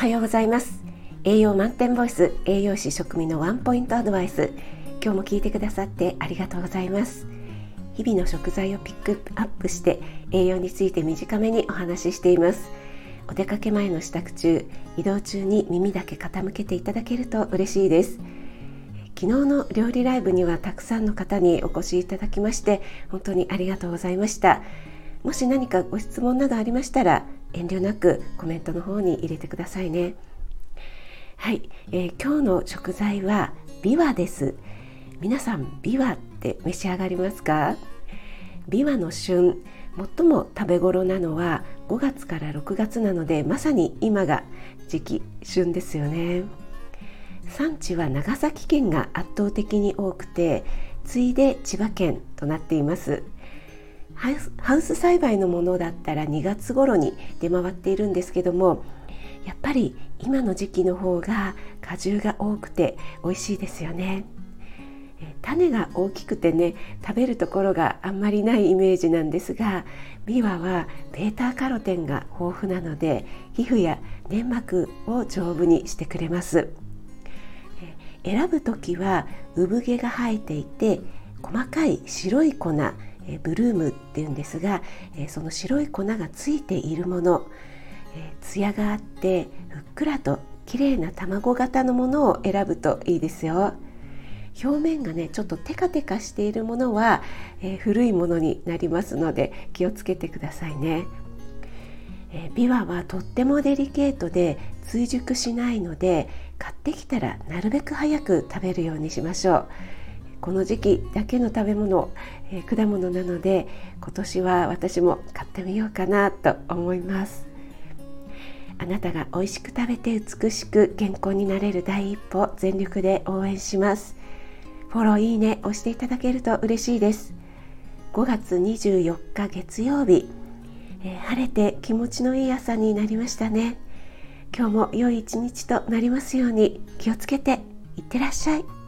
はようございます。栄養満点ボイス栄養士食味のワンポイントアドバイス。今日も聞いてくださってありがとうございます。日々の食材をピックアップして栄養について短めにお話ししています。お出かけ前の支度中移動中に耳だけ傾けていただけると嬉しいです。昨日の料理ライブにはたくさんの方にお越しいただきまして本当にありがとうございました。もし何かご質問などありましたら遠慮なくコメントの方に入れてくださいね。はい、えー、今日の食材はビワです。皆さんビワって召し上がりますか？ビワの旬最も食べ頃なのは5月から6月なのでまさに今が時期旬ですよね。産地は長崎県が圧倒的に多くて次いで千葉県となっています。ハウス栽培のものだったら2月頃に出回っているんですけどもやっぱり今の時期の方が果汁が多くて美味しいですよね。種が大きくてね食べるところがあんまりないイメージなんですがビワはベータカロテンが豊富なので皮膚や粘膜を丈夫にしてくれます。選ぶ時は産毛が生えていて細かい白い粉えブルームっていうんですが、えその白い粉がついているもの、え艶があってふっくらと綺麗な卵型のものを選ぶといいですよ。表面がねちょっとテカテカしているものは、えー、古いものになりますので気をつけてくださいね。えー、ビワはとってもデリケートで追熟しないので買ってきたらなるべく早く食べるようにしましょう。この時期だけの食べ物、えー、果物なので今年は私も買ってみようかなと思います。あなたが美味しく食べて美しく健康になれる第一歩全力で応援します。フォローいいね押していただけると嬉しいです。5月24日月曜日、えー、晴れて気持ちのいい朝になりましたね。今日も良い一日となりますように気をつけていってらっしゃい。